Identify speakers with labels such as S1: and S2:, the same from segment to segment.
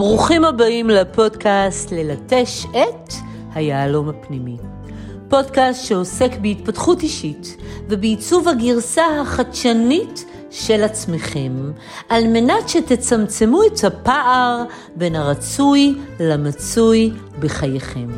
S1: ברוכים הבאים לפודקאסט ללטש את היהלום הפנימי. פודקאסט שעוסק בהתפתחות אישית ובעיצוב הגרסה החדשנית של עצמכם, על מנת שתצמצמו את הפער בין הרצוי למצוי בחייכם.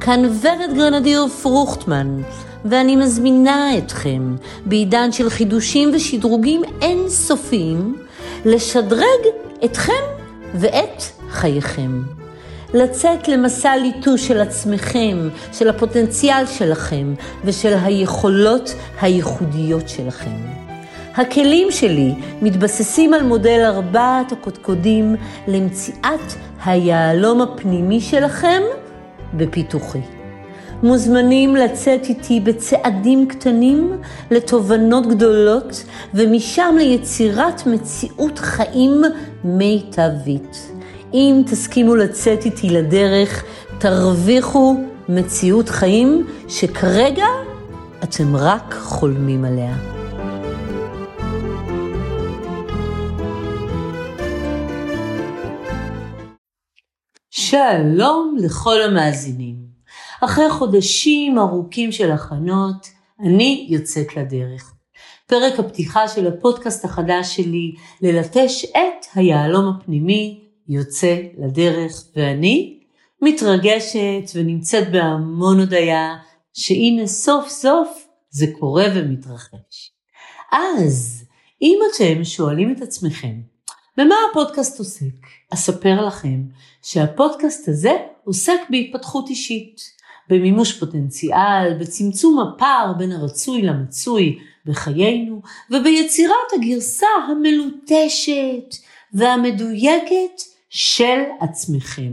S1: כאן ורד גרנדיר פרוכטמן, ואני מזמינה אתכם, בעידן של חידושים ושדרוגים אינסופיים, לשדרג אתכם ואת חייכם. לצאת למסע ליטוש של עצמכם, של הפוטנציאל שלכם ושל היכולות הייחודיות שלכם. הכלים שלי מתבססים על מודל ארבעת הקודקודים למציאת היהלום הפנימי שלכם בפיתוחי. מוזמנים לצאת איתי בצעדים קטנים לתובנות גדולות ומשם ליצירת מציאות חיים מיטבית. אם תסכימו לצאת איתי לדרך, תרוויחו מציאות חיים שכרגע אתם רק חולמים עליה. שלום לכל המאזינים. אחרי חודשים ארוכים של הכנות, אני יוצאת לדרך. פרק הפתיחה של הפודקאסט החדש שלי, ללטש את היהלום הפנימי, יוצא לדרך, ואני מתרגשת ונמצאת בהמון הודיה, שהנה סוף סוף זה קורה ומתרחש. אז, אם אתם שואלים את עצמכם, במה הפודקאסט עוסק? אספר לכם שהפודקאסט הזה עוסק בהתפתחות אישית. במימוש פוטנציאל, בצמצום הפער בין הרצוי למצוי בחיינו, וביצירת הגרסה המלוטשת והמדויקת של עצמכם,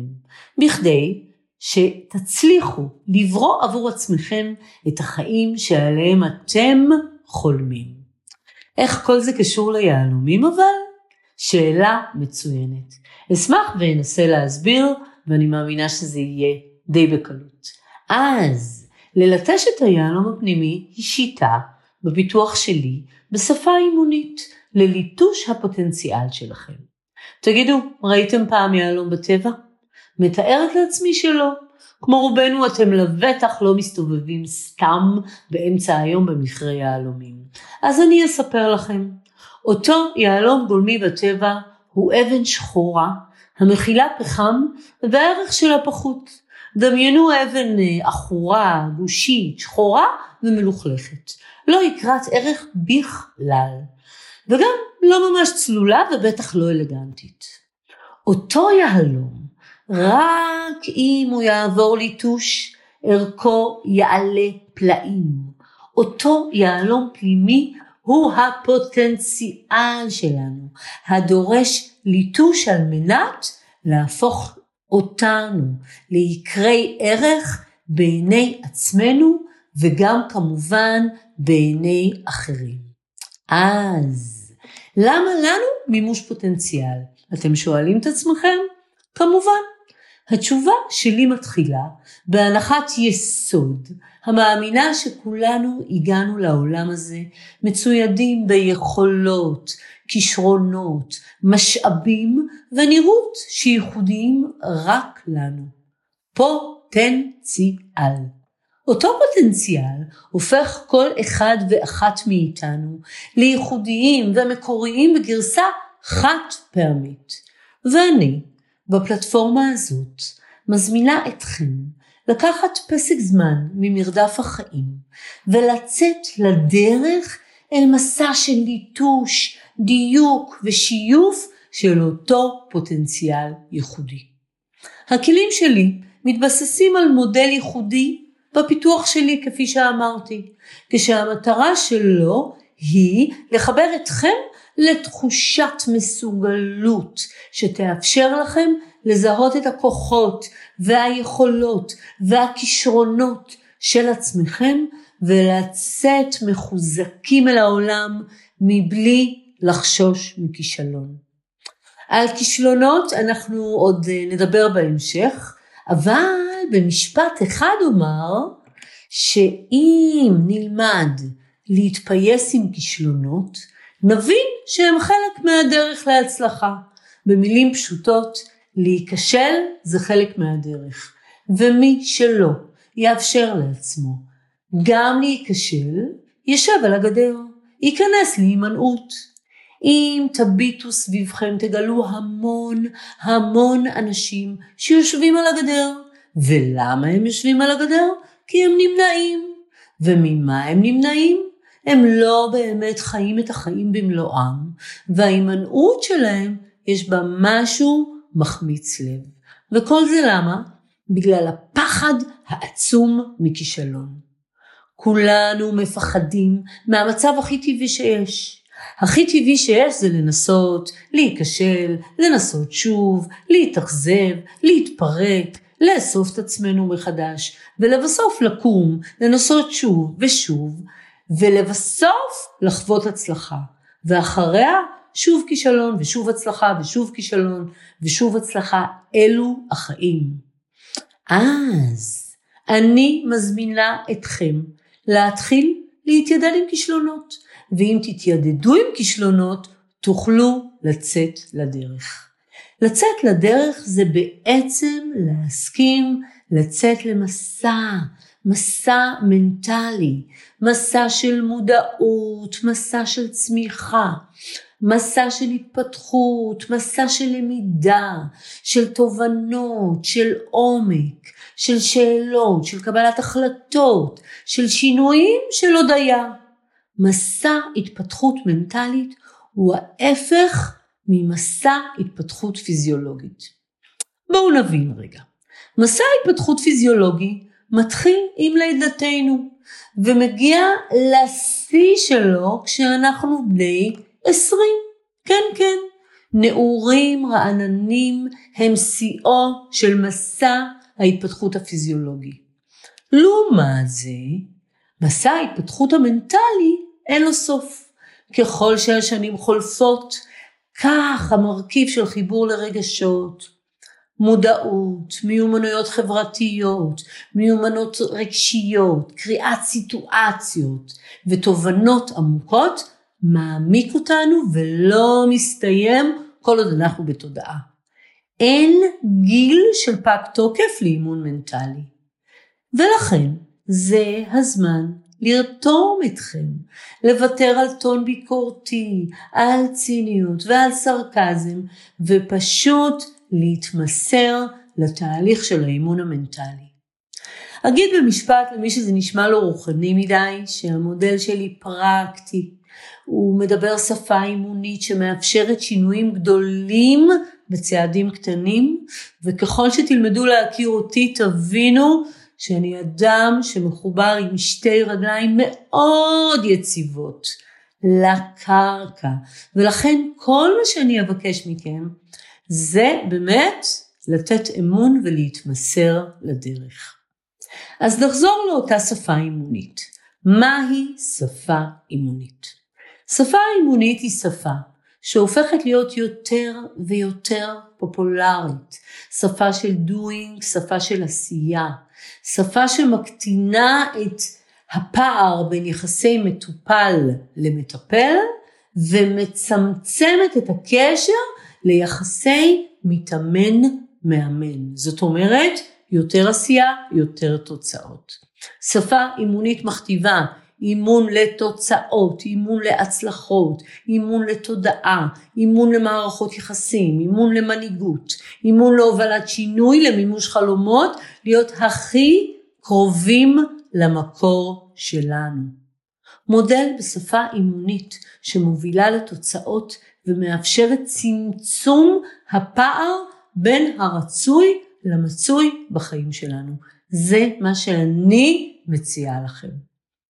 S1: בכדי שתצליחו לברוא עבור עצמכם את החיים שעליהם אתם חולמים. איך כל זה קשור ליהלומים אבל? שאלה מצוינת. אשמח ואנסה להסביר, ואני מאמינה שזה יהיה די בקלות. אז ללטש את היהלום הפנימי היא שיטה בפיתוח שלי בשפה אימונית לליטוש הפוטנציאל שלכם. תגידו, ראיתם פעם יהלום בטבע? מתארת לעצמי שלא. כמו רובנו אתם לבטח לא מסתובבים סתם באמצע היום במכרה יהלומים. אז אני אספר לכם. אותו יהלום גולמי בטבע הוא אבן שחורה המכילה פחם והערך שלה פחות. דמיינו אבן אה, עכורה, גושית, שחורה ומלוכלכת. לא יקרת ערך בכלל. וגם לא ממש צלולה ובטח לא אלגנטית. אותו יהלום, רק אם הוא יעבור ליטוש, ערכו יעלה פלאים. אותו יהלום פנימי הוא הפוטנציאל שלנו, הדורש ליטוש על מנת להפוך אותנו ליקרי ערך בעיני עצמנו וגם כמובן בעיני אחרים. אז למה לנו מימוש פוטנציאל? אתם שואלים את עצמכם? כמובן. התשובה שלי מתחילה בהנחת יסוד המאמינה שכולנו הגענו לעולם הזה מצוידים ביכולות, כישרונות, משאבים ונראות שייחודיים רק לנו. פוטנציאל. אותו פוטנציאל הופך כל אחד ואחת מאיתנו לייחודיים ומקוריים בגרסה חד פעמית. ואני, בפלטפורמה הזאת, מזמינה אתכם לקחת פסק זמן ממרדף החיים ולצאת לדרך אל מסע של ליטוש, דיוק ושיוף של אותו פוטנציאל ייחודי. הכלים שלי מתבססים על מודל ייחודי בפיתוח שלי כפי שאמרתי, כשהמטרה שלו היא לחבר אתכם לתחושת מסוגלות שתאפשר לכם לזהות את הכוחות והיכולות והכישרונות של עצמכם ולצאת מחוזקים אל העולם מבלי לחשוש מכישלון. על כישלונות אנחנו עוד אה, נדבר בהמשך, אבל במשפט אחד אומר שאם נלמד להתפייס עם כישלונות, נבין שהם חלק מהדרך להצלחה. במילים פשוטות, להיכשל זה חלק מהדרך, ומי שלא יאפשר לעצמו גם להיכשל, ישב על הגדר, ייכנס להימנעות. אם תביטו סביבכם תגלו המון המון אנשים שיושבים על הגדר. ולמה הם יושבים על הגדר? כי הם נמנעים. וממה הם נמנעים? הם לא באמת חיים את החיים במלואם, וההימנעות שלהם יש בה משהו מחמיץ לב. וכל זה למה? בגלל הפחד העצום מכישלון. כולנו מפחדים מהמצב הכי טבעי שיש. הכי טבעי שיש זה לנסות, להיכשל, לנסות שוב, להתאכזב, להתפרק, לאסוף את עצמנו מחדש, ולבסוף לקום, לנסות שוב ושוב, ולבסוף לחוות הצלחה. ואחריה שוב כישלון ושוב הצלחה ושוב כישלון ושוב הצלחה. אלו החיים. אז אני מזמינה אתכם להתחיל להתיידד עם כישלונות, ואם תתיידדו עם כישלונות, תוכלו לצאת לדרך. לצאת לדרך זה בעצם להסכים לצאת למסע, מסע מנטלי, מסע של מודעות, מסע של צמיחה, מסע של התפתחות, מסע של למידה, של תובנות, של עומק, של שאלות, של קבלת החלטות, של שינויים של הודיה. מסע התפתחות מנטלית הוא ההפך ממסע התפתחות פיזיולוגית. בואו נבין רגע. מסע התפתחות פיזיולוגי מתחיל עם לידתנו ומגיע לשיא שלו כשאנחנו בני עשרים. כן, כן. נעורים רעננים הם שיאו של מסע ההתפתחות הפיזיולוגי. לעומת זה, מסע ההתפתחות המנטלי אין לו סוף. ככל שהשנים חולפות, כך המרכיב של חיבור לרגשות, מודעות, מיומנויות חברתיות, מיומנות רגשיות, קריאת סיטואציות ותובנות עמוקות מעמיק אותנו ולא מסתיים כל עוד אנחנו בתודעה. אין גיל של פג תוקף לאימון מנטלי. ולכן זה הזמן לרתום אתכם, לוותר על טון ביקורתי, על ציניות ועל סרקזם, ופשוט להתמסר לתהליך של האימון המנטלי. אגיד במשפט למי שזה נשמע לו רוחני מדי, שהמודל שלי פרקטי, הוא מדבר שפה אימונית שמאפשרת שינויים גדולים בצעדים קטנים, וככל שתלמדו להכיר אותי תבינו שאני אדם שמחובר עם שתי רגליים מאוד יציבות לקרקע, ולכן כל מה שאני אבקש מכם זה באמת לתת אמון ולהתמסר לדרך. אז נחזור לאותה שפה אימונית. מהי שפה אימונית? שפה אימונית היא שפה שהופכת להיות יותר ויותר פופולרית. שפה של doing, שפה של עשייה. שפה שמקטינה את הפער בין יחסי מטופל למטפל ומצמצמת את הקשר ליחסי מתאמן מאמן. זאת אומרת, יותר עשייה, יותר תוצאות. שפה אימונית מכתיבה אימון לתוצאות, אימון להצלחות, אימון לתודעה, אימון למערכות יחסים, אימון למנהיגות, אימון להובלת שינוי, למימוש חלומות, להיות הכי קרובים למקור שלנו. מודל בשפה אימונית שמובילה לתוצאות ומאפשרת צמצום הפער בין הרצוי למצוי בחיים שלנו. זה מה שאני מציעה לכם.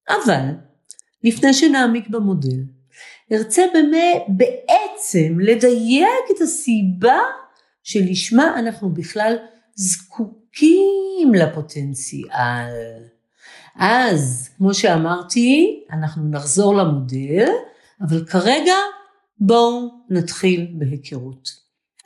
S1: אבל לפני שנעמיק במודל, ארצה באמת בעצם לדייק את הסיבה שלשמה אנחנו בכלל זקוקים לפוטנציאל. אז כמו שאמרתי, אנחנו נחזור למודל, אבל כרגע בואו נתחיל בהיכרות.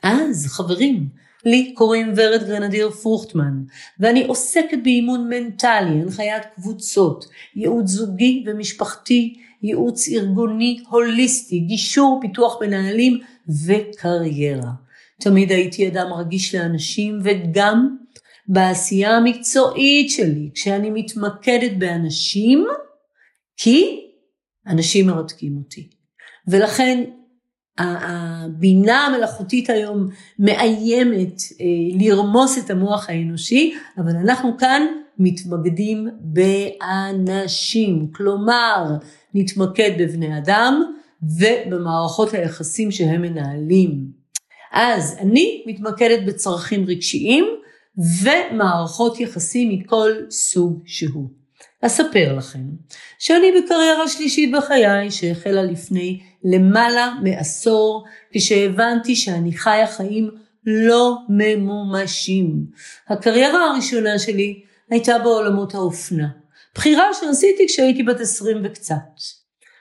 S1: אז חברים, לי קוראים ורד גרנדיר פרוכטמן, ואני עוסקת באימון מנטלי, הנחיית קבוצות, ייעוץ זוגי ומשפחתי, ייעוץ ארגוני הוליסטי, גישור, פיתוח מנהלים וקריירה. תמיד הייתי אדם רגיש לאנשים וגם בעשייה המקצועית שלי, כשאני מתמקדת באנשים, כי אנשים מרתקים אותי. ולכן הבינה המלאכותית היום מאיימת אה, לרמוס את המוח האנושי, אבל אנחנו כאן מתמקדים באנשים, כלומר נתמקד בבני אדם ובמערכות היחסים שהם מנהלים. אז אני מתמקדת בצרכים רגשיים ומערכות יחסים מכל סוג שהוא. אספר לכם שאני בקריירה שלישית בחיי שהחלה לפני למעלה מעשור כשהבנתי שאני חיה חיים לא ממומשים. הקריירה הראשונה שלי הייתה בעולמות האופנה, בחירה שעשיתי כשהייתי בת עשרים וקצת.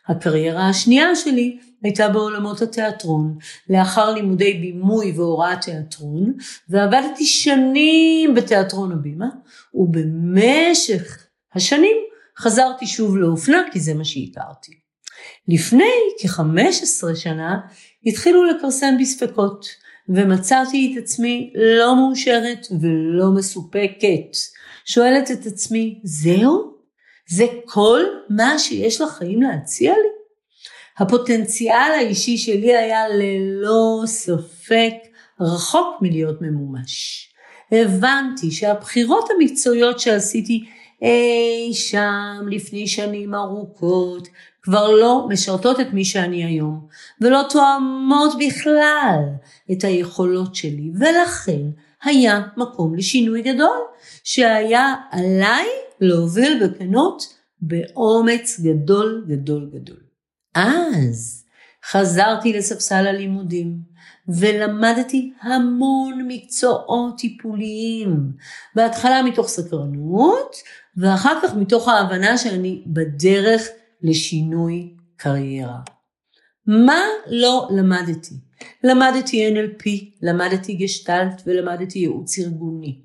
S1: הקריירה השנייה שלי הייתה בעולמות התיאטרון, לאחר לימודי בימוי והוראת תיאטרון, ועבדתי שנים בתיאטרון הבימה, ובמשך השנים חזרתי שוב לאופנה כי זה מה שהכרתי. לפני כ-15 שנה התחילו לכרסם בספקות, ומצאתי את עצמי לא מאושרת ולא מסופקת. שואלת את עצמי, זהו? זה כל מה שיש לחיים להציע לי? הפוטנציאל האישי שלי היה ללא ספק רחוק מלהיות ממומש. הבנתי שהבחירות המקצועיות שעשיתי אי שם לפני שנים ארוכות כבר לא משרתות את מי שאני היום ולא תואמות בכלל את היכולות שלי ולכן היה מקום לשינוי גדול שהיה עליי להוביל בכנות באומץ גדול גדול גדול. אז חזרתי לספסל הלימודים ולמדתי המון מקצועות טיפוליים. בהתחלה מתוך סקרנות ואחר כך מתוך ההבנה שאני בדרך לשינוי קריירה. מה לא למדתי? למדתי NLP, למדתי גשטלט ולמדתי ייעוץ ארגוני.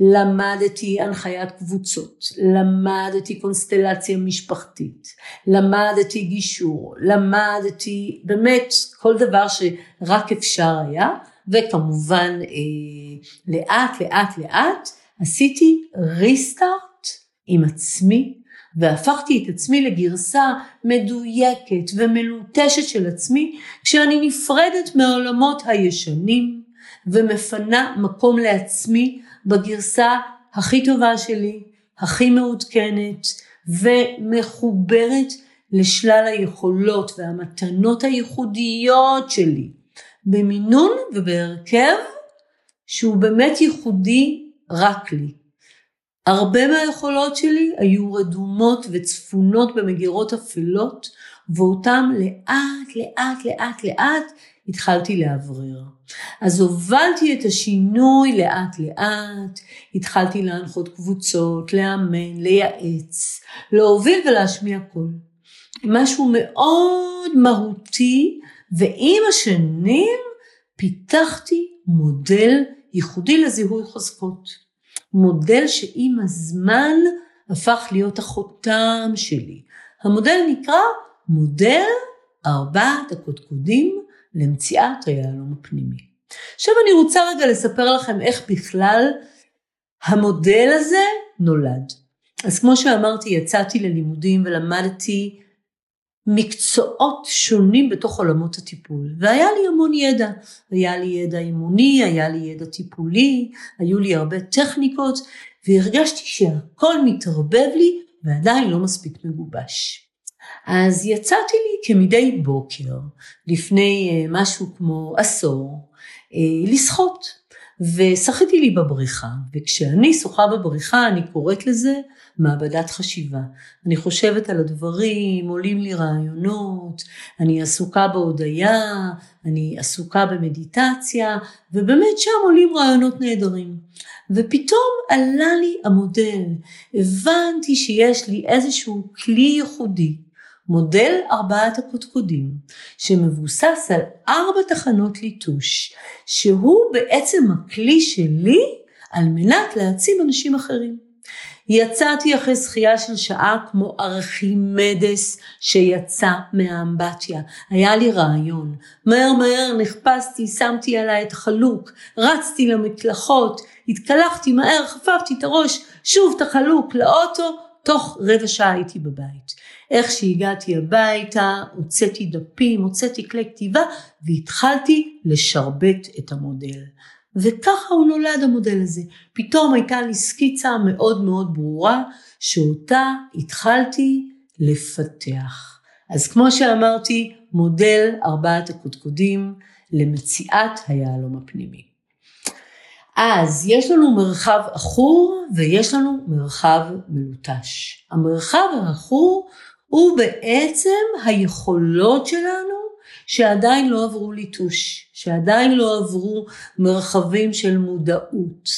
S1: למדתי הנחיית קבוצות, למדתי קונסטלציה משפחתית, למדתי גישור, למדתי באמת כל דבר שרק אפשר היה, וכמובן אה, לאט לאט לאט עשיתי ריסטארט עם עצמי והפכתי את עצמי לגרסה מדויקת ומלוטשת של עצמי כשאני נפרדת מהעולמות הישנים ומפנה מקום לעצמי בגרסה הכי טובה שלי, הכי מעודכנת ומחוברת לשלל היכולות והמתנות הייחודיות שלי במינון ובהרכב שהוא באמת ייחודי רק לי. הרבה מהיכולות שלי היו רדומות וצפונות במגירות אפלות ואותם לאט לאט לאט לאט התחלתי לאוורר. אז הובלתי את השינוי לאט לאט, התחלתי להנחות קבוצות, לאמן, לייעץ, להוביל ולהשמיע קול. משהו מאוד מהותי, ועם השנים פיתחתי מודל ייחודי לזיהוי חוזקות. מודל שעם הזמן הפך להיות החותם שלי. המודל נקרא מודל ארבעת הקודקודים למציאת היהלום הפנימי. עכשיו אני רוצה רגע לספר לכם איך בכלל המודל הזה נולד. אז כמו שאמרתי, יצאתי ללימודים ולמדתי מקצועות שונים בתוך עולמות הטיפול, והיה לי המון ידע. היה לי ידע אימוני, היה לי ידע טיפולי, היו לי הרבה טכניקות, והרגשתי שהכל מתערבב לי ועדיין לא מספיק מגובש. אז יצאתי לי כמדי בוקר, לפני אה, משהו כמו עשור, אה, לשחות. ושחיתי לי בבריכה, וכשאני שוחה בבריכה אני קוראת לזה מעבדת חשיבה. אני חושבת על הדברים, עולים לי רעיונות, אני עסוקה בהודיה, אני עסוקה במדיטציה, ובאמת שם עולים רעיונות נהדרים. ופתאום עלה לי המודל, הבנתי שיש לי איזשהו כלי ייחודי מודל ארבעת הקודקודים, שמבוסס על ארבע תחנות ליטוש, שהוא בעצם הכלי שלי על מנת להעצים אנשים אחרים. יצאתי אחרי זכייה של שעה כמו ארכימדס שיצא מהאמבטיה. היה לי רעיון. מהר מהר נחפשתי, שמתי עליי את החלוק, רצתי למקלחות, התקלחתי מהר, חפפתי את הראש, שוב את החלוק לאוטו, תוך רבע שעה הייתי בבית. איך שהגעתי הביתה, הוצאתי דפים, הוצאתי כלי כתיבה והתחלתי לשרבט את המודל. וככה הוא נולד המודל הזה. פתאום הייתה לי סקיצה מאוד מאוד ברורה שאותה התחלתי לפתח. אז כמו שאמרתי, מודל ארבעת הקודקודים למציאת היהלום הפנימי. אז יש לנו מרחב עכור ויש לנו מרחב מלוטש. המרחב העכור הוא בעצם היכולות שלנו שעדיין לא עברו ליטוש, שעדיין לא עברו מרחבים של מודעות,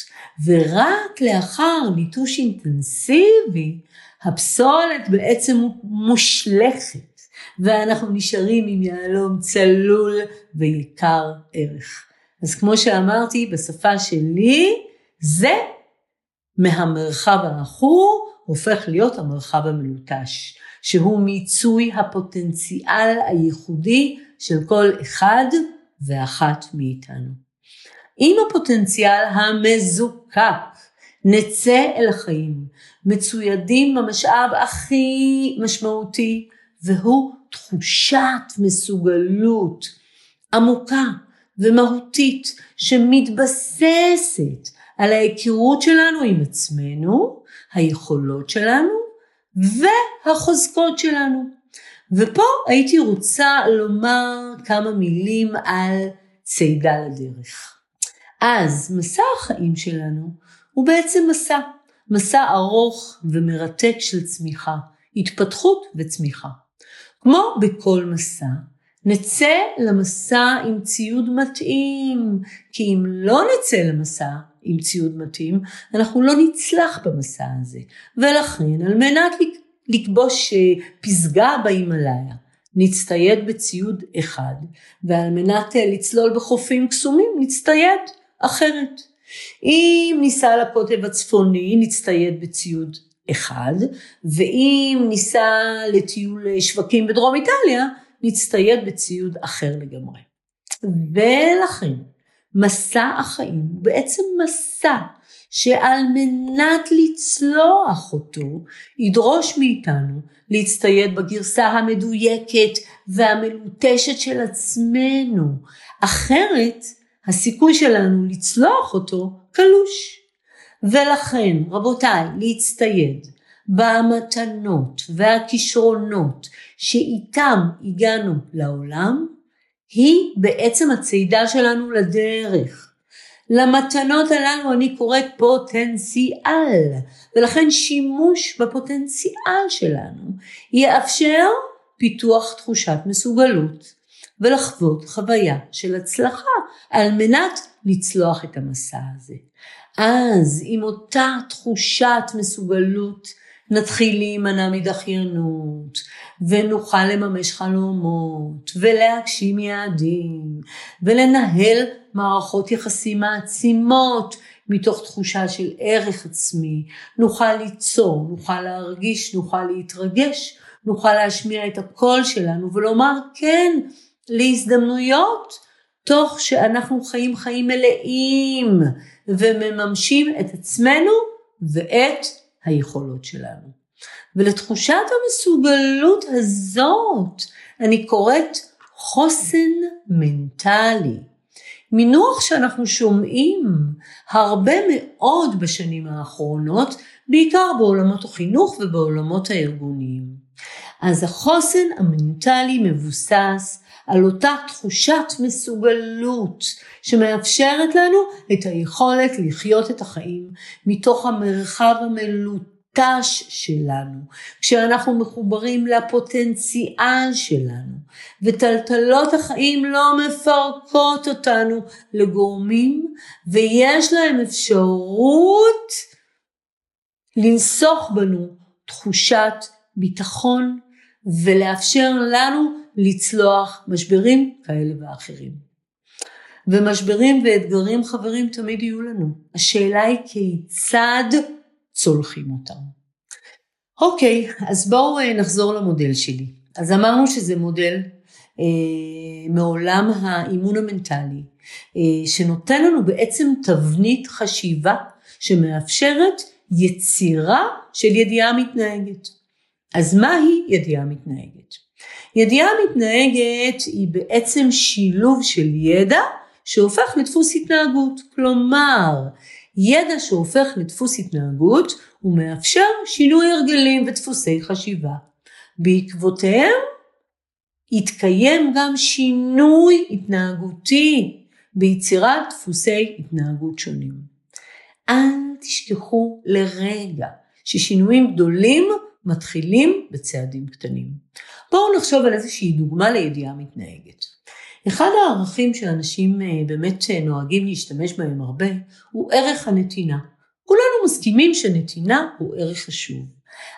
S1: ורק לאחר ליטוש אינטנסיבי, הפסולת בעצם מושלכת, ואנחנו נשארים עם יהלום צלול ויקר ערך. אז כמו שאמרתי, בשפה שלי, זה מהמרחב העכור הופך להיות המרחב המלוטש, שהוא מיצוי הפוטנציאל הייחודי של כל אחד ואחת מאיתנו. עם הפוטנציאל המזוקק נצא אל החיים, מצוידים במשאב הכי משמעותי, והוא תחושת מסוגלות עמוקה ומהותית שמתבססת על ההיכרות שלנו עם עצמנו, היכולות שלנו והחוזקות שלנו. ופה הייתי רוצה לומר כמה מילים על צידה לדרך. אז מסע החיים שלנו הוא בעצם מסע, מסע ארוך ומרתק של צמיחה, התפתחות וצמיחה. כמו בכל מסע, נצא למסע עם ציוד מתאים, כי אם לא נצא למסע עם ציוד מתאים, אנחנו לא נצלח במסע הזה. ולכן, על מנת לכבוש אה, פסגה בהימאליה, נצטייד בציוד אחד, ועל מנת אה, לצלול בחופים קסומים, נצטייד אחרת. אם ניסע לקוטב הצפוני, נצטייד בציוד אחד, ואם ניסע לטיול אה, שווקים בדרום איטליה, נצטייד בציוד אחר לגמרי. ולכן, מסע החיים הוא בעצם מסע שעל מנת לצלוח אותו, ידרוש מאיתנו להצטייד בגרסה המדויקת והמלוטשת של עצמנו. אחרת, הסיכוי שלנו לצלוח אותו קלוש. ולכן, רבותיי, להצטייד במתנות והכישרונות שאיתם הגענו לעולם, היא בעצם הצידה שלנו לדרך. למתנות הללו אני קוראת פוטנציאל, ולכן שימוש בפוטנציאל שלנו יאפשר פיתוח תחושת מסוגלות ולחוות חוויה של הצלחה על מנת לצלוח את המסע הזה. אז עם אותה תחושת מסוגלות נתחיל להימנע מדחיינות, ונוכל לממש חלומות, ולהגשים יעדים, ולנהל מערכות יחסים מעצימות, מתוך תחושה של ערך עצמי, נוכל ליצור, נוכל להרגיש, נוכל להתרגש, נוכל להשמיע את הקול שלנו ולומר כן להזדמנויות, תוך שאנחנו חיים חיים מלאים ומממשים את עצמנו ואת היכולות שלנו. ולתחושת המסוגלות הזאת אני קוראת חוסן מנטלי. מינוח שאנחנו שומעים הרבה מאוד בשנים האחרונות, בעיקר בעולמות החינוך ובעולמות הארגוניים. אז החוסן המנטלי מבוסס על אותה תחושת מסוגלות שמאפשרת לנו את היכולת לחיות את החיים מתוך המרחב המלוטש שלנו, כשאנחנו מחוברים לפוטנציאל שלנו, וטלטלות החיים לא מפרקות אותנו לגורמים, ויש להם אפשרות לנסוך בנו תחושת ביטחון ולאפשר לנו לצלוח משברים כאלה ואחרים. ומשברים ואתגרים חברים תמיד יהיו לנו. השאלה היא כיצד צולחים אותם. אוקיי, אז בואו אה, נחזור למודל שלי. אז אמרנו שזה מודל אה, מעולם האימון המנטלי, אה, שנותן לנו בעצם תבנית חשיבה שמאפשרת יצירה של ידיעה מתנהגת. אז מהי ידיעה מתנהגת? ידיעה מתנהגת היא בעצם שילוב של ידע שהופך לדפוס התנהגות. כלומר, ידע שהופך לדפוס התנהגות הוא מאפשר שינוי הרגלים ודפוסי חשיבה. בעקבותיהם יתקיים גם שינוי התנהגותי ביצירת דפוסי התנהגות שונים. אל תשכחו לרגע ששינויים גדולים מתחילים בצעדים קטנים. בואו נחשוב על איזושהי דוגמה לידיעה מתנהגת. אחד הערכים שאנשים אה, באמת נוהגים להשתמש בהם הרבה הוא ערך הנתינה. כולנו מסכימים שנתינה הוא ערך חשוב.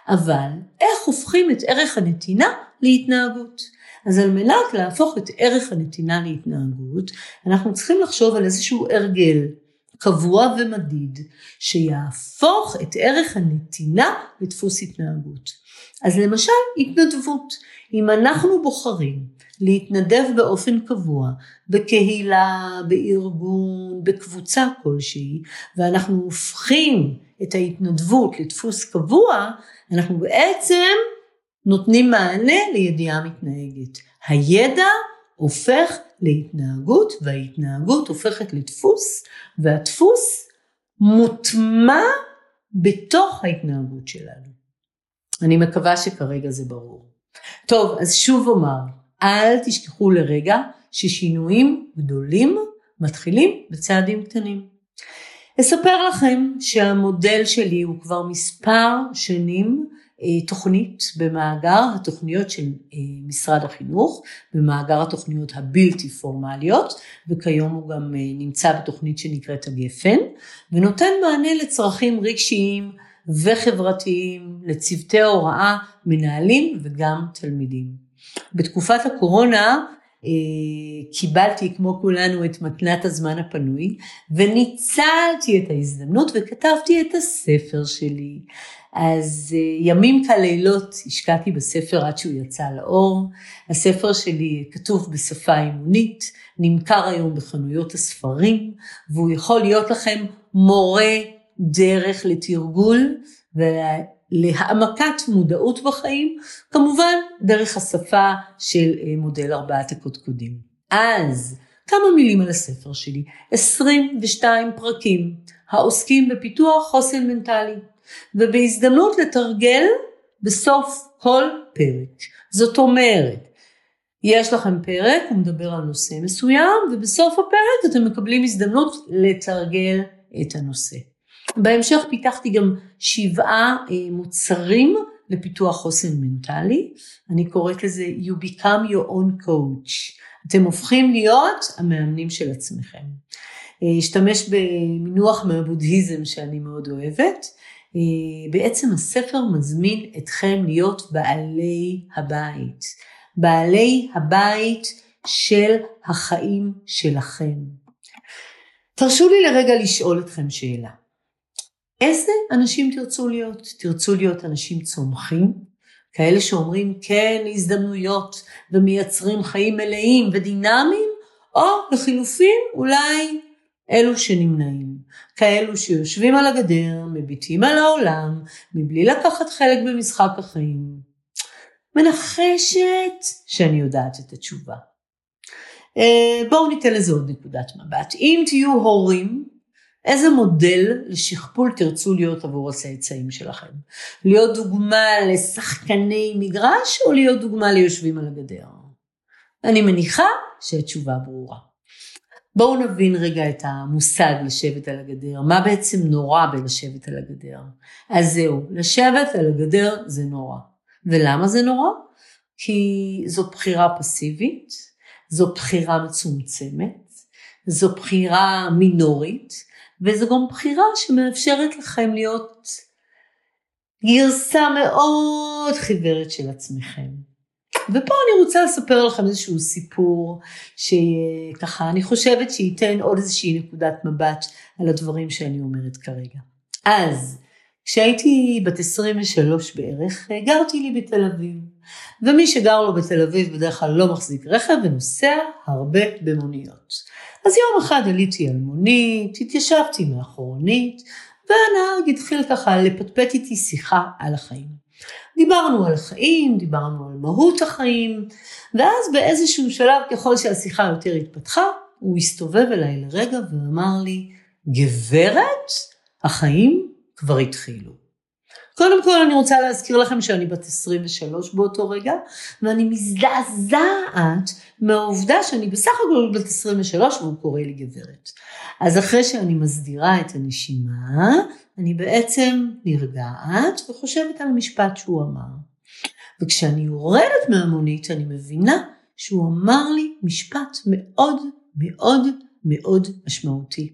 S1: אבל איך הופכים את ערך הנתינה להתנהגות? אז על מנת להפוך את ערך הנתינה להתנהגות, אנחנו צריכים לחשוב על איזשהו הרגל קבוע ומדיד, שיהפוך את ערך הנתינה לדפוס התנהגות. אז למשל, התנדבות. אם אנחנו בוחרים להתנדב באופן קבוע בקהילה, בארגון, בקבוצה כלשהי, ואנחנו הופכים את ההתנדבות לדפוס קבוע, אנחנו בעצם נותנים מענה לידיעה מתנהגת. הידע הופך להתנהגות וההתנהגות הופכת לדפוס והדפוס מוטמע בתוך ההתנהגות שלנו. אני מקווה שכרגע זה ברור. טוב, אז שוב אומר, אל תשכחו לרגע ששינויים גדולים מתחילים בצעדים קטנים. אספר לכם שהמודל שלי הוא כבר מספר שנים תוכנית במאגר התוכניות של אה, משרד החינוך, במאגר התוכניות הבלתי פורמליות, וכיום הוא גם אה, נמצא בתוכנית שנקראת הגפן, ונותן מענה לצרכים רגשיים וחברתיים, לצוותי הוראה, מנהלים וגם תלמידים. בתקופת הקורונה קיבלתי כמו כולנו את מתנת הזמן הפנוי וניצלתי את ההזדמנות וכתבתי את הספר שלי. אז אה, ימים כלילות השקעתי בספר עד שהוא יצא לאור. הספר שלי כתוב בשפה אימונית, נמכר היום בחנויות הספרים, והוא יכול להיות לכם מורה דרך לתרגול ולהעמקת מודעות בחיים, כמובן דרך השפה של אה, מודל ארבעת הקודקודים. אז כמה מילים על הספר שלי, 22 פרקים העוסקים בפיתוח חוסן מנטלי. ובהזדמנות לתרגל בסוף כל פרק. זאת אומרת, יש לכם פרק, הוא מדבר על נושא מסוים, ובסוף הפרק אתם מקבלים הזדמנות לתרגל את הנושא. בהמשך פיתחתי גם שבעה אה, מוצרים לפיתוח חוסן מנטלי, אני קוראת לזה You become your own coach, אתם הופכים להיות המאמנים של עצמכם. אה, אשתמש במינוח מהבודהיזם שאני מאוד אוהבת, אה, בעצם הספר מזמין אתכם להיות בעלי הבית, בעלי הבית של החיים שלכם. תרשו לי לרגע לשאול אתכם שאלה. איזה אנשים תרצו להיות? תרצו להיות אנשים צומחים? כאלה שאומרים כן להזדמנויות ומייצרים חיים מלאים ודינמיים? או לחילופין אולי אלו שנמנעים, כאלו שיושבים על הגדר, מביטים על העולם, מבלי לקחת חלק במשחק החיים. מנחשת שאני יודעת את התשובה. אה, בואו ניתן לזה עוד נקודת מבט. אם תהיו הורים, איזה מודל לשכפול תרצו להיות עבור הצאצאים שלכם? להיות דוגמה לשחקני מגרש או להיות דוגמה ליושבים על הגדר? אני מניחה שהתשובה ברורה. בואו נבין רגע את המושג לשבת על הגדר, מה בעצם נורא בלשבת על הגדר. אז זהו, לשבת על הגדר זה נורא. ולמה זה נורא? כי זו בחירה פסיבית, זו בחירה מצומצמת, זו בחירה מינורית, וזו גם בחירה שמאפשרת לכם להיות גרסה מאוד חיוורת של עצמכם. ופה אני רוצה לספר לכם איזשהו סיפור שככה אני חושבת שייתן עוד איזושהי נקודת מבט על הדברים שאני אומרת כרגע. אז כשהייתי בת 23 בערך, גרתי לי בתל אביב. ומי שגר לו בתל אביב בדרך כלל לא מחזיק רכב ונוסע הרבה במוניות. אז יום אחד עליתי על מונית, התיישבתי מאחורנית, והנהג התחיל ככה לפטפט איתי שיחה על החיים. דיברנו על החיים, דיברנו מהות החיים, ואז באיזשהו שלב, ככל שהשיחה יותר התפתחה, הוא הסתובב אליי לרגע ואמר לי, גברת, החיים כבר התחילו. קודם כל אני רוצה להזכיר לכם שאני בת 23 באותו רגע, ואני מזדעזעת מהעובדה שאני בסך הכל בת 23 והוא קורא לי גברת. אז אחרי שאני מסדירה את הנשימה, אני בעצם נרגעת וחושבת על המשפט שהוא אמר. וכשאני יורדת מהמונית אני מבינה שהוא אמר לי משפט מאוד מאוד מאוד משמעותי.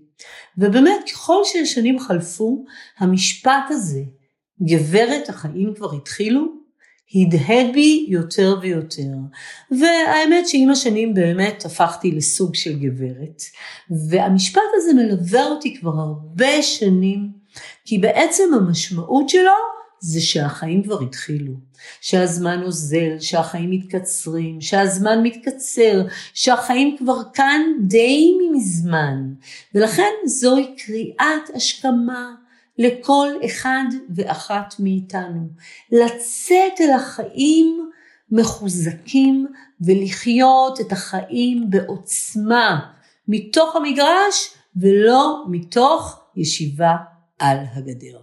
S1: ובאמת ככל שהשנים חלפו, המשפט הזה, גברת החיים כבר התחילו, הדהד בי יותר ויותר. והאמת שעם השנים באמת הפכתי לסוג של גברת. והמשפט הזה מלווה אותי כבר הרבה שנים, כי בעצם המשמעות שלו זה שהחיים כבר התחילו, שהזמן אוזל, שהחיים מתקצרים, שהזמן מתקצר, שהחיים כבר כאן די מזמן. ולכן זוהי קריאת השכמה לכל אחד ואחת מאיתנו, לצאת אל החיים מחוזקים ולחיות את החיים בעוצמה, מתוך המגרש ולא מתוך ישיבה על הגדר.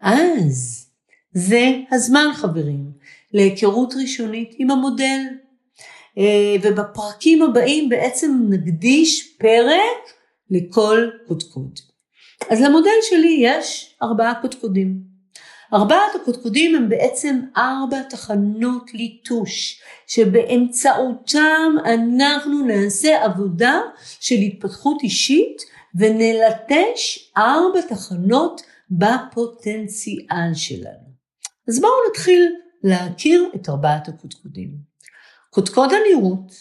S1: אז זה הזמן חברים, להיכרות ראשונית עם המודל. אה, ובפרקים הבאים בעצם נקדיש פרק לכל קודקוד. אז למודל שלי יש ארבעה קודקודים. ארבעת הקודקודים הם בעצם ארבע תחנות ליטוש, שבאמצעותם אנחנו נעשה עבודה של התפתחות אישית ונלטש ארבע תחנות בפוטנציאל שלנו. אז בואו נתחיל להכיר את ארבעת הקודקודים. קודקוד הנראות,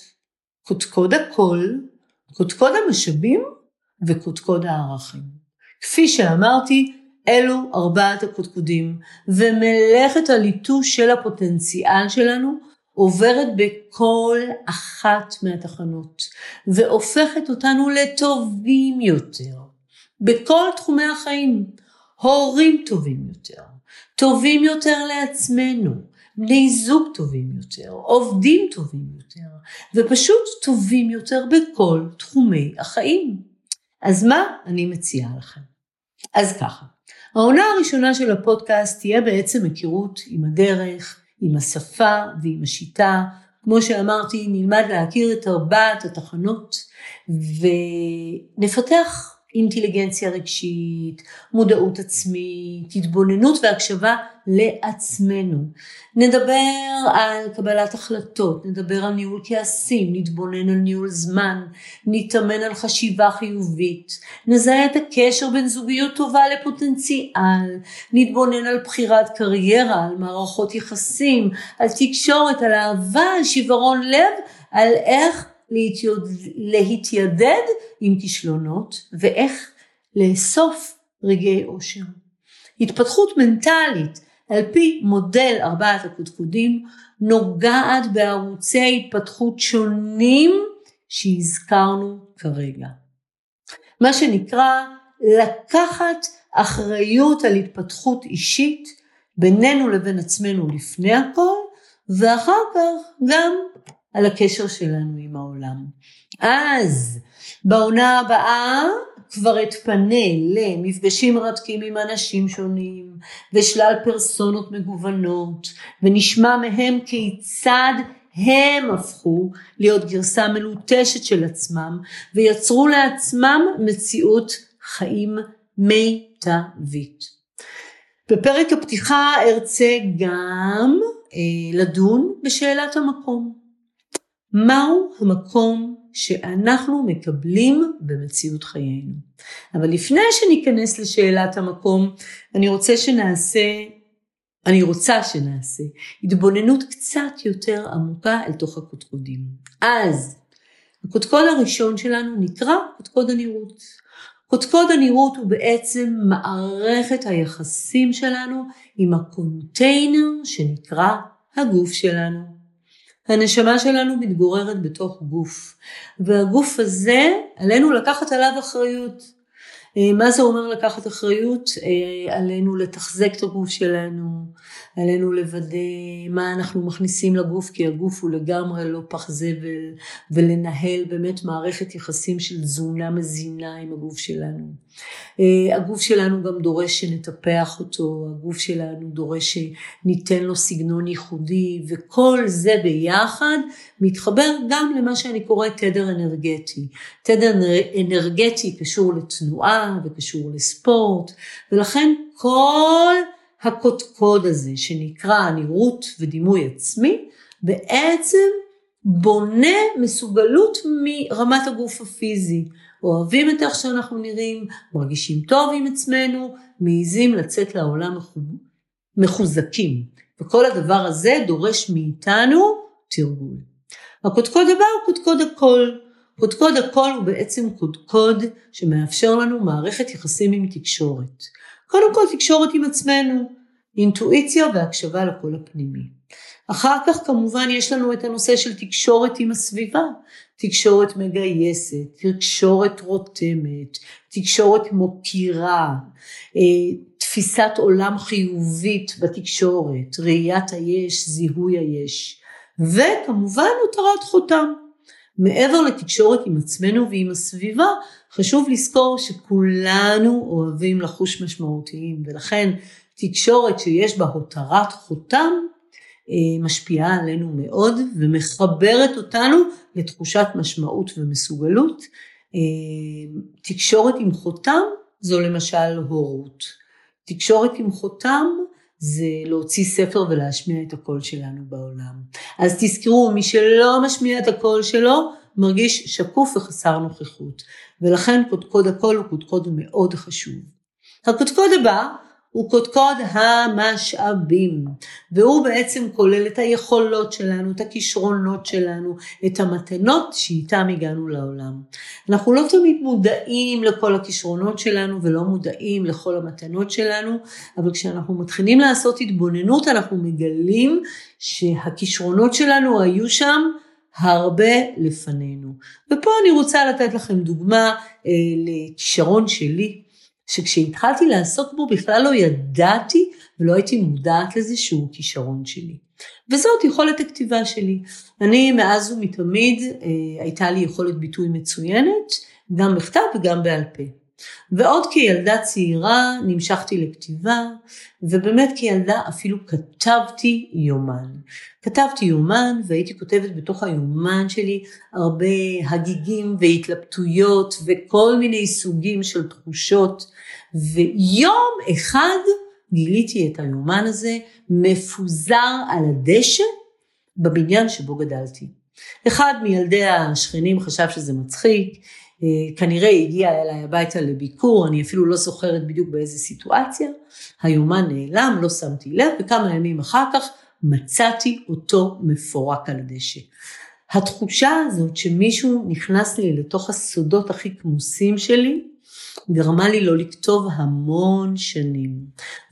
S1: קודקוד הקול, קודקוד המשאבים וקודקוד הערכים. כפי שאמרתי, אלו ארבעת הקודקודים, ומלאכת הליטוש של הפוטנציאל שלנו עוברת בכל אחת מהתחנות, והופכת אותנו לטובים יותר, בכל תחומי החיים, הורים טובים יותר, טובים יותר לעצמנו, בני זוג טובים יותר, עובדים טובים יותר, ופשוט טובים יותר בכל תחומי החיים. אז מה אני מציעה לכם? אז ככה, העונה הראשונה של הפודקאסט תהיה בעצם היכרות עם הדרך, עם השפה ועם השיטה. כמו שאמרתי, נלמד להכיר את ארבעת התחנות ונפתח אינטליגנציה רגשית, מודעות עצמית, התבוננות והקשבה לעצמנו. נדבר על קבלת החלטות, נדבר על ניהול כעסים, נתבונן על ניהול זמן, נתאמן על חשיבה חיובית, נזהה את הקשר בין זוגיות טובה לפוטנציאל, נתבונן על בחירת קריירה, על מערכות יחסים, על תקשורת, על אהבה, על שיוורון לב, על איך להתיידד עם כישלונות ואיך לאסוף רגעי אושר. התפתחות מנטלית על פי מודל ארבעת הקודקודים נוגעת בערוצי התפתחות שונים שהזכרנו כרגע. מה שנקרא לקחת אחריות על התפתחות אישית בינינו לבין עצמנו לפני הכל ואחר כך גם על הקשר שלנו עם העולם. אז בעונה הבאה כבר אתפנה למפגשים מרתקים עם אנשים שונים ושלל פרסונות מגוונות ונשמע מהם כיצד הם הפכו להיות גרסה מלוטשת של עצמם ויצרו לעצמם מציאות חיים מיטבית. בפרק הפתיחה ארצה גם אה, לדון בשאלת המקום. מהו המקום שאנחנו מקבלים במציאות חיינו. אבל לפני שניכנס לשאלת המקום, אני רוצה שנעשה, אני רוצה שנעשה התבוננות קצת יותר עמוקה אל תוך הקודקודים. אז, הקודקוד הראשון שלנו נקרא קודקוד הנראות. קודקוד הנראות הוא בעצם מערכת היחסים שלנו עם הקונטיינר שנקרא הגוף שלנו. הנשמה שלנו מתגוררת בתוך גוף, והגוף הזה, עלינו לקחת עליו אחריות. אה, מה זה אומר לקחת אחריות? אה, עלינו לתחזק את הגוף שלנו, עלינו לוודא מה אנחנו מכניסים לגוף, כי הגוף הוא לגמרי לא פח זבל, ולנהל באמת מערכת יחסים של תזונה מזינה עם הגוף שלנו. אה, הגוף שלנו גם דורש שנטפח אותו, הגוף שלנו דורש שניתן לו סגנון ייחודי, וכל זה ביחד מתחבר גם למה שאני קוראת תדר אנרגטי. תדר אנרגטי קשור לתנועה וקשור לספורט, ולכן כל הקודקוד הזה שנקרא נראות ודימוי עצמי, בעצם בונה מסוגלות מרמת הגוף הפיזי. אוהבים את איך שאנחנו נראים, מרגישים טוב עם עצמנו, מעיזים לצאת לעולם מחוזקים. וכל הדבר הזה דורש מאיתנו תרגול. הקודקוד הבא הוא קודקוד הקול. קודקוד הקול הוא בעצם קודקוד שמאפשר לנו מערכת יחסים עם תקשורת. קודם כל תקשורת עם עצמנו, אינטואיציה והקשבה לקול הפנימי. אחר כך כמובן יש לנו את הנושא של תקשורת עם הסביבה, תקשורת מגייסת, תקשורת רותמת, תקשורת מוקירה, אה, תפיסת עולם חיובית בתקשורת, ראיית היש, זיהוי היש, וכמובן הותרת חותם. מעבר לתקשורת עם עצמנו ועם הסביבה, חשוב לזכור שכולנו אוהבים לחוש משמעותיים, ולכן תקשורת שיש בה הותרת חותם, אה, משפיעה עלינו מאוד ומחברת אותנו לתחושת משמעות ומסוגלות. אה, תקשורת עם חותם זו למשל הורות. תקשורת עם חותם זה להוציא ספר ולהשמיע את הקול שלנו בעולם. אז תזכרו, מי שלא משמיע את הקול שלו, מרגיש שקוף וחסר נוכחות. ולכן קודקוד הקול הוא קודקוד מאוד חשוב. הקודקוד הבא הוא קודקוד המשאבים, והוא בעצם כולל את היכולות שלנו, את הכישרונות שלנו, את המתנות שאיתם הגענו לעולם. אנחנו לא תמיד מודעים לכל הכישרונות שלנו ולא מודעים לכל המתנות שלנו, אבל כשאנחנו מתחילים לעשות התבוננות אנחנו מגלים שהכישרונות שלנו היו שם הרבה לפנינו. ופה אני רוצה לתת לכם דוגמה אה, לכישרון שלי שכשהתחלתי לעסוק בו בכלל לא ידעתי ולא הייתי מודעת לזה שהוא כישרון שלי. וזאת יכולת הכתיבה שלי. אני מאז ומתמיד אה, הייתה לי יכולת ביטוי מצוינת, גם בכתב וגם בעל פה. ועוד כילדה צעירה נמשכתי לכתיבה, ובאמת כילדה אפילו כתבתי יומן. כתבתי יומן והייתי כותבת בתוך היומן שלי הרבה הגיגים והתלבטויות וכל מיני סוגים של תחושות, ויום אחד גיליתי את היומן הזה מפוזר על הדשא בבניין שבו גדלתי. אחד מילדי השכנים חשב שזה מצחיק, אה, כנראה הגיע אליי הביתה לביקור, אני אפילו לא זוכרת בדיוק באיזה סיטואציה, היומן נעלם, לא שמתי לב, וכמה ימים אחר כך מצאתי אותו מפורק על הדשא. התחושה הזאת שמישהו נכנס לי לתוך הסודות הכי כמוסים שלי, גרמה לי לא לכתוב המון שנים.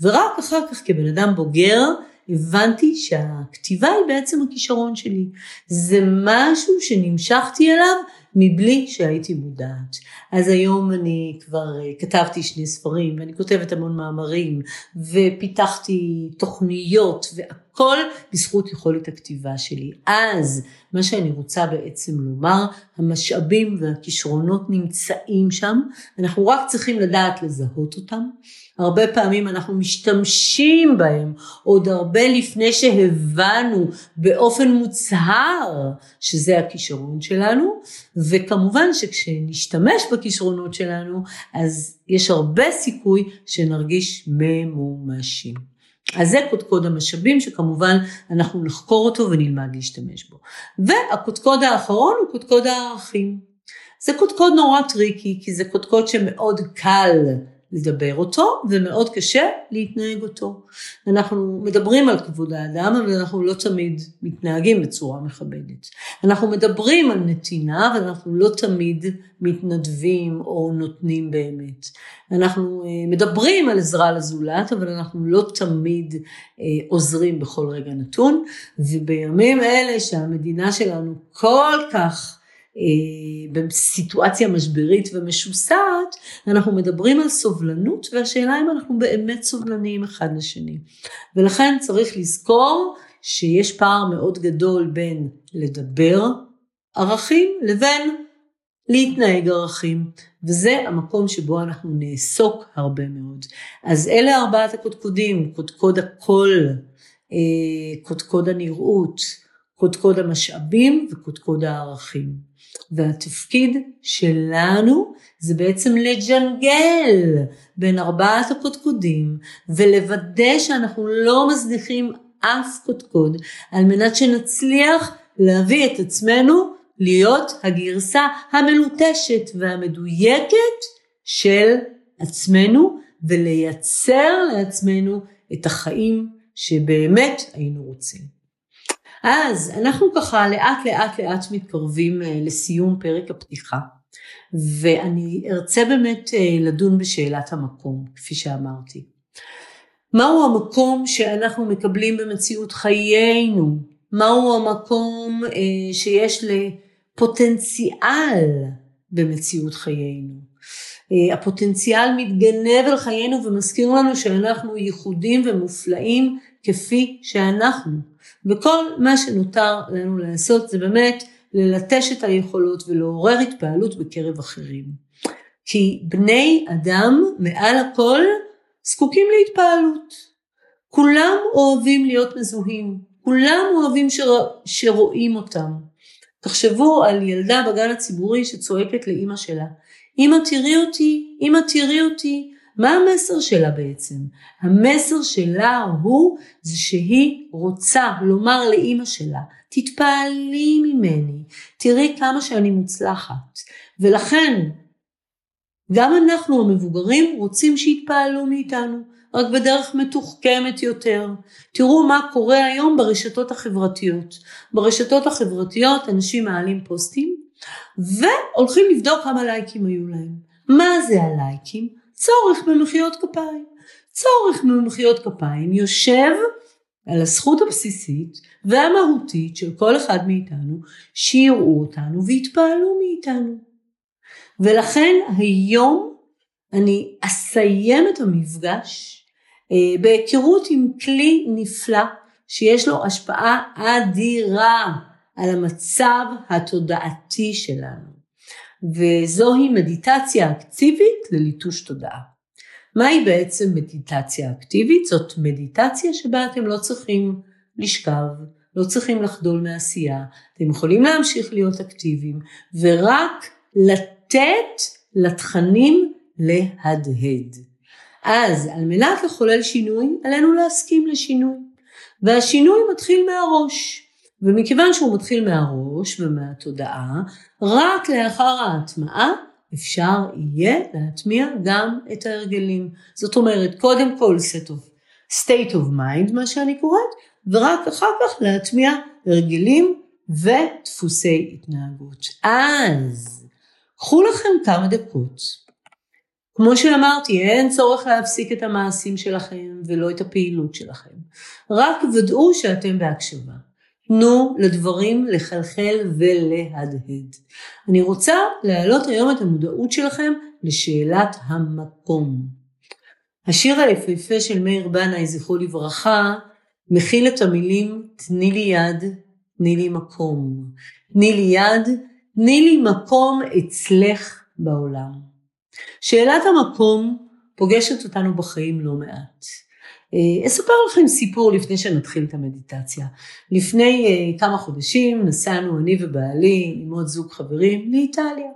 S1: ורק אחר כך כבן אדם בוגר, הבנתי שהכתיבה היא בעצם הכישרון שלי. זה משהו שנמשכתי אליו מבלי שהייתי מודעת. אז היום אני כבר אה, כתבתי שני ספרים ואני כותבת המון מאמרים ופיתחתי תוכניות והכל בזכות יכולת הכתיבה שלי. אז מה שאני רוצה בעצם לומר, המשאבים והכישרונות נמצאים שם, אנחנו רק צריכים לדעת לזהות אותם. הרבה פעמים אנחנו משתמשים בהם עוד הרבה לפני שהבנו באופן מוצהר שזה הכישרון שלנו, וכמובן שכשנשתמש בכישרונות שלנו, אז יש הרבה סיכוי שנרגיש ממומשים. אז זה קודקוד המשאבים שכמובן אנחנו נחקור אותו ונלמד להשתמש בו. והקודקוד האחרון הוא קודקוד הערכים. זה קודקוד נורא טריקי, כי זה קודקוד שמאוד קל לדבר אותו ומאוד קשה להתנהג אותו. אנחנו מדברים על כבוד האדם אבל אנחנו לא תמיד מתנהגים בצורה מכבדת. אנחנו מדברים על נתינה אבל אנחנו לא תמיד מתנדבים או נותנים באמת. אנחנו אה, מדברים על עזרה לזולת אבל אנחנו לא תמיד אה, עוזרים בכל רגע נתון ובימים אלה שהמדינה שלנו כל כך בסיטואציה משברית ומשוסעת, אנחנו מדברים על סובלנות והשאלה אם אנחנו באמת סובלניים אחד לשני. ולכן צריך לזכור שיש פער מאוד גדול בין לדבר ערכים לבין להתנהג ערכים, וזה המקום שבו אנחנו נעסוק הרבה מאוד. אז אלה ארבעת הקודקודים, קודקוד הקול, אה, קודקוד הנראות, קודקוד המשאבים וקודקוד הערכים. והתפקיד שלנו זה בעצם לג'נגל בין ארבעת הקודקודים ולוודא שאנחנו לא מזניחים אף קודקוד על מנת שנצליח להביא את עצמנו להיות הגרסה המלוטשת והמדויקת של עצמנו ולייצר לעצמנו את החיים שבאמת היינו רוצים. אז אנחנו ככה לאט לאט לאט מתקרבים אה, לסיום פרק הפתיחה, ואני ארצה באמת אה, לדון בשאלת המקום, כפי שאמרתי. מהו המקום שאנחנו מקבלים במציאות חיינו? מהו המקום אה, שיש לפוטנציאל במציאות חיינו? הפוטנציאל מתגנב אל חיינו ומזכיר לנו שאנחנו ייחודים ומופלאים כפי שאנחנו. וכל מה שנותר לנו לעשות זה באמת ללטש את היכולות ולעורר התפעלות בקרב אחרים. כי בני אדם מעל הכל זקוקים להתפעלות. כולם אוהבים להיות מזוהים, כולם אוהבים שר... שרואים אותם. תחשבו על ילדה בגן הציבורי שצועקת לאימא שלה, אמא תראי אותי, אמא תראי אותי, מה המסר שלה בעצם? המסר שלה הוא זה שהיא רוצה לומר לאימא שלה, תתפעלי ממני, תראי כמה שאני מוצלחת. ולכן, גם אנחנו המבוגרים רוצים שיתפעלו מאיתנו, רק בדרך מתוחכמת יותר. תראו מה קורה היום ברשתות החברתיות. ברשתות החברתיות אנשים מעלים פוסטים והולכים לבדוק כמה לייקים היו להם. מה זה הלייקים? צורך במחיאות כפיים. צורך במחיאות כפיים יושב על הזכות הבסיסית והמהותית של כל אחד מאיתנו שיראו אותנו ויתפעלו מאיתנו. ולכן היום אני אסיים את המפגש אה, בהיכרות עם כלי נפלא שיש לו השפעה אדירה על המצב התודעתי שלנו. וזוהי מדיטציה אקטיבית לליטוש תודעה. מהי בעצם מדיטציה אקטיבית? זאת מדיטציה שבה אתם לא צריכים לשכב, לא צריכים לחדול מעשייה, אתם יכולים להמשיך להיות אקטיביים ורק לתת לתכנים להדהד. אז על מנת לחולל שינוי, עלינו להסכים לשינוי. והשינוי מתחיל מהראש. ומכיוון שהוא מתחיל מהראש ומהתודעה, רק לאחר ההטמעה אפשר יהיה להטמיע גם את ההרגלים. זאת אומרת, קודם כל set of, state of mind, מה שאני קוראת, ורק אחר כך להטמיע הרגלים ודפוסי התנהגות. אז, קחו לכם כמה דקות. כמו שאמרתי, אין צורך להפסיק את המעשים שלכם ולא את הפעילות שלכם. רק ודאו שאתם בהקשבה. תנו לדברים לחלחל ולהדהד. אני רוצה להעלות היום את המודעות שלכם לשאלת המקום. השיר היפהפה של מאיר בנאי, זכרו לברכה, מכיל את המילים תני לי יד, תני לי מקום. תני לי יד, תני לי מקום אצלך בעולם. שאלת המקום פוגשת אותנו בחיים לא מעט. אה, אספר לכם סיפור לפני שנתחיל את המדיטציה. לפני אה, כמה חודשים נסענו אני ובעלי עם עוד זוג חברים לאיטליה.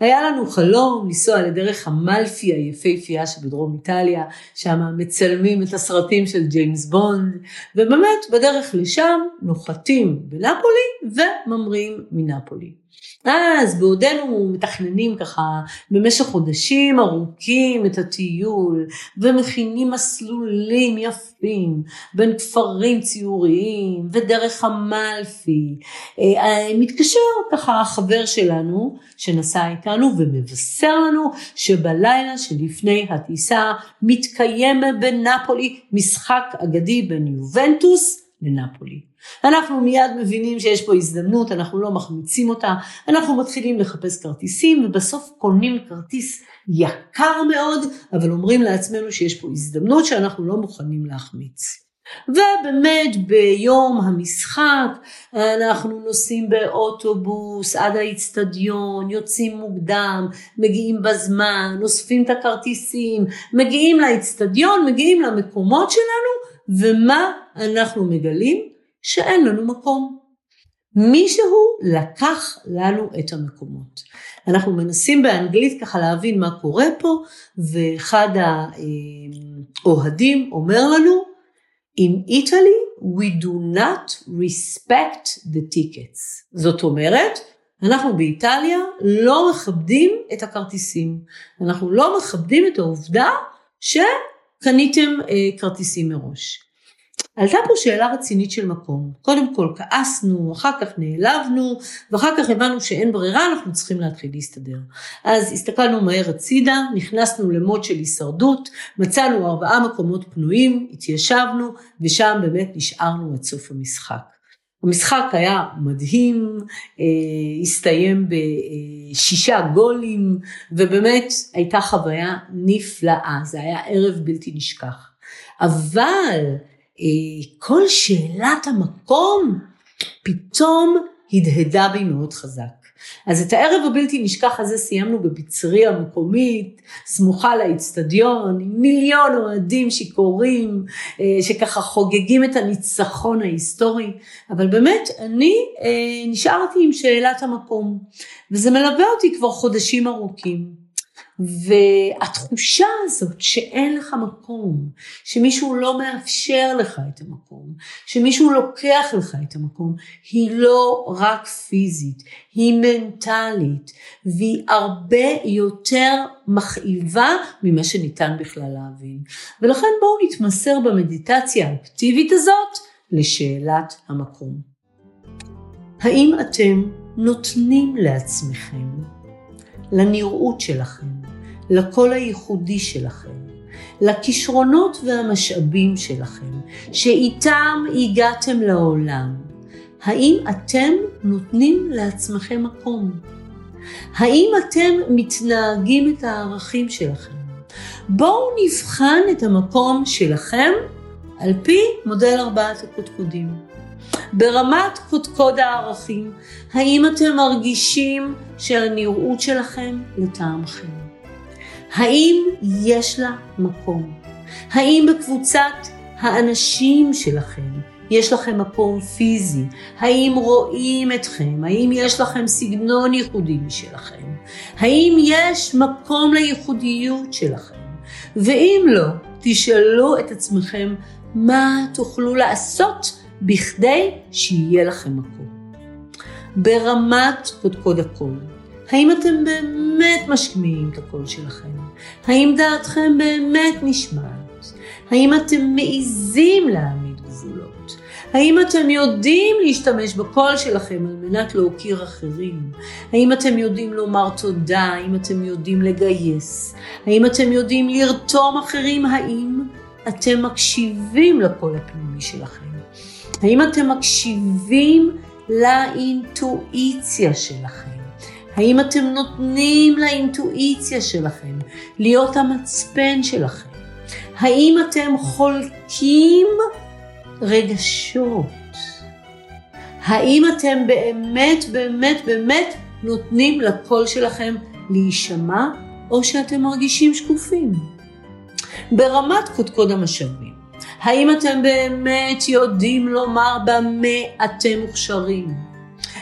S1: היה לנו חלום לנסוע לדרך המלפי היפהפייה שבדרום איטליה, שם מצלמים את הסרטים של ג'יימס בונד, ובאמת בדרך לשם נוחתים בנפולי וממריאים מנפולי. אז בעודנו מתכננים ככה במשך חודשים ארוכים את הטיול ומכינים מסלולים יפים בין כפרים ציוריים ודרך המלפי, אה, מתקשר ככה החבר שלנו שנסע איתנו ומבשר לנו שבלילה שלפני הטיסה מתקיים בנפולי משחק אגדי בין יובנטוס לנפולי. אנחנו מיד מבינים שיש פה הזדמנות, אנחנו לא מחמיצים אותה, אנחנו מתחילים לחפש כרטיסים ובסוף קונים כרטיס יקר מאוד, אבל אומרים לעצמנו שיש פה הזדמנות שאנחנו לא מוכנים להחמיץ. ובאמת ביום המשחק אנחנו נוסעים באוטובוס עד האיצטדיון, יוצאים מוקדם, מגיעים בזמן, אוספים את הכרטיסים, מגיעים לאיצטדיון, מגיעים למקומות שלנו, ומה אנחנו מגלים? שאין לנו מקום. מישהו לקח לנו את המקומות. אנחנו מנסים באנגלית ככה להבין מה קורה פה, ואחד האוהדים אומר לנו, In Italy we do not respect the tickets. זאת אומרת, אנחנו באיטליה לא מכבדים את הכרטיסים. אנחנו לא מכבדים את העובדה שקניתם אה, כרטיסים מראש. עלתה פה שאלה רצינית של מקום. קודם כל כעסנו, אחר כך נעלבנו, ואחר כך הבנו שאין ברירה, אנחנו צריכים להתחיל להסתדר. אז הסתכלנו מהר הצידה, נכנסנו למוד של הישרדות, מצאנו ארבעה מקומות פנויים, התיישבנו, ושם באמת נשארנו עד סוף המשחק. המשחק היה מדהים, אה, הסתיים בשישה גולים, ובאמת הייתה חוויה נפלאה, זה היה ערב בלתי נשכח. אבל אה, כל שאלת המקום פתאום הדהדה בי מאוד חזק. אז את הערב הבלתי נשכח הזה סיימנו בפיצריה מקומית, סמוכה לאצטדיון, עם מיליון אוהדים שיכורים, אה, שככה חוגגים את הניצחון ההיסטורי, אבל באמת אני אה, נשארתי עם שאלת המקום, וזה מלווה אותי כבר חודשים ארוכים. והתחושה הזאת שאין לך מקום, שמישהו לא מאפשר לך את המקום, שמישהו לוקח לך את המקום, היא לא רק פיזית, היא מנטלית, והיא הרבה יותר מכאיבה ממה שניתן בכלל להבין. ולכן בואו נתמסר במדיטציה האקטיבית הזאת לשאלת המקום. האם אתם נותנים לעצמכם, לנראות שלכם, לקול הייחודי שלכם, לכישרונות והמשאבים שלכם, שאיתם הגעתם לעולם. האם אתם נותנים לעצמכם מקום? האם אתם מתנהגים את הערכים שלכם? בואו נבחן את המקום שלכם על פי מודל ארבעת הקודקודים. ברמת קודקוד הערכים, האם אתם מרגישים שהנראות שלכם לטעמכם? האם יש לה מקום? האם בקבוצת האנשים שלכם יש לכם מקום פיזי? האם רואים אתכם? האם יש לכם סגנון ייחודי משלכם? האם יש מקום לייחודיות שלכם? ואם לא, תשאלו את עצמכם מה תוכלו לעשות בכדי שיהיה לכם מקום. ברמת קודקוד הקול, האם אתם באמת משמיעים את הקול שלכם? האם דעתכם באמת נשמעת? האם אתם מעיזים להעמיד גבולות? האם אתם יודעים להשתמש בקול שלכם על מנת להוקיר אחרים? האם אתם יודעים לומר תודה? האם אתם יודעים לגייס? האם אתם יודעים לרתום אחרים? האם אתם מקשיבים לקול הפנימי שלכם? האם אתם מקשיבים לאינטואיציה שלכם? האם אתם נותנים לאינטואיציה שלכם להיות המצפן שלכם? האם אתם חולקים רגשות? האם אתם באמת באמת באמת נותנים לקול שלכם להישמע או שאתם מרגישים שקופים? ברמת קודקוד המשאבים, האם אתם באמת יודעים לומר במה אתם מוכשרים?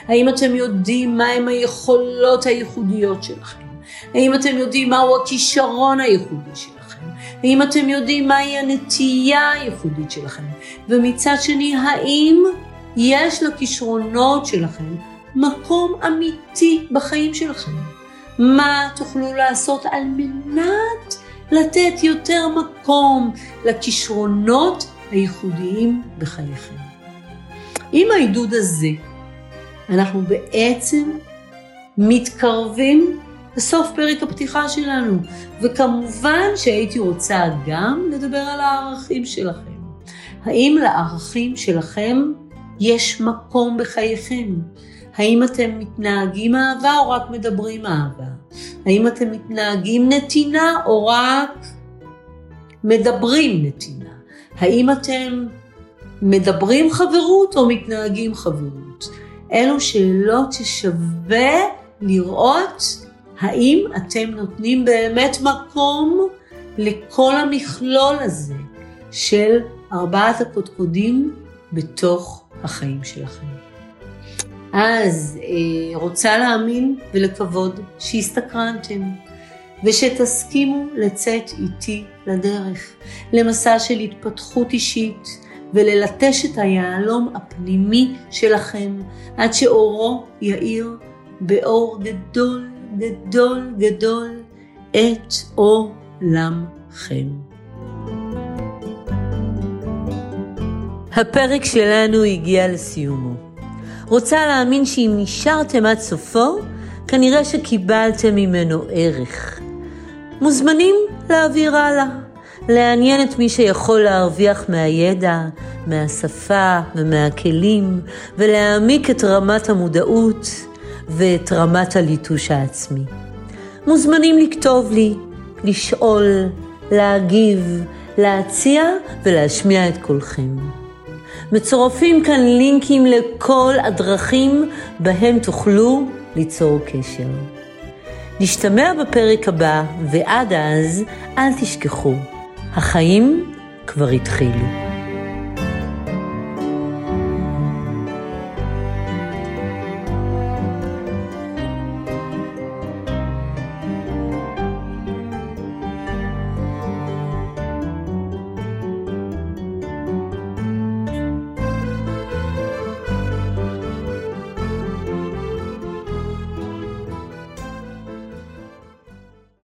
S1: האם אתם יודעים מהם היכולות הייחודיות שלכם? האם אתם יודעים מהו הכישרון הייחודי שלכם? האם אתם יודעים מהי הנטייה הייחודית שלכם? ומצד שני, האם יש לכישרונות שלכם מקום אמיתי בחיים שלכם. מה תוכלו לעשות על מנת לתת יותר מקום לכישרונות הייחודיים בחייכם. עם העידוד הזה, אנחנו בעצם מתקרבים לסוף פרק הפתיחה שלנו, וכמובן שהייתי רוצה גם לדבר על הערכים שלכם. האם לערכים שלכם יש מקום בחייכם? האם אתם מתנהגים אהבה או רק מדברים אהבה? האם אתם מתנהגים נתינה או רק מדברים נתינה? האם אתם מדברים חברות או מתנהגים חברות? אלו שאלות ששווה לראות האם אתם נותנים באמת מקום לכל המכלול הזה של ארבעת הקודקודים בתוך החיים שלכם. אז אה, רוצה להאמין ולקוות שהסתקרנתם ושתסכימו לצאת איתי לדרך, למסע של התפתחות אישית וללטש את היהלום הפנימי שלכם עד שאורו יאיר באור גדול גדול גדול את עולמכם. הפרק שלנו הגיע לסיומו. רוצה להאמין שאם נשארתם עד סופו, כנראה שקיבלתם ממנו ערך. מוזמנים להעביר הלאה, לעניין את מי שיכול להרוויח מהידע, מהשפה ומהכלים, ולהעמיק את רמת המודעות ואת רמת הליטוש העצמי. מוזמנים לכתוב לי, לשאול, להגיב, להציע ולהשמיע את קולכם. מצורפים כאן לינקים לכל הדרכים בהם תוכלו ליצור קשר. נשתמע בפרק הבא, ועד אז אל תשכחו, החיים כבר התחילו.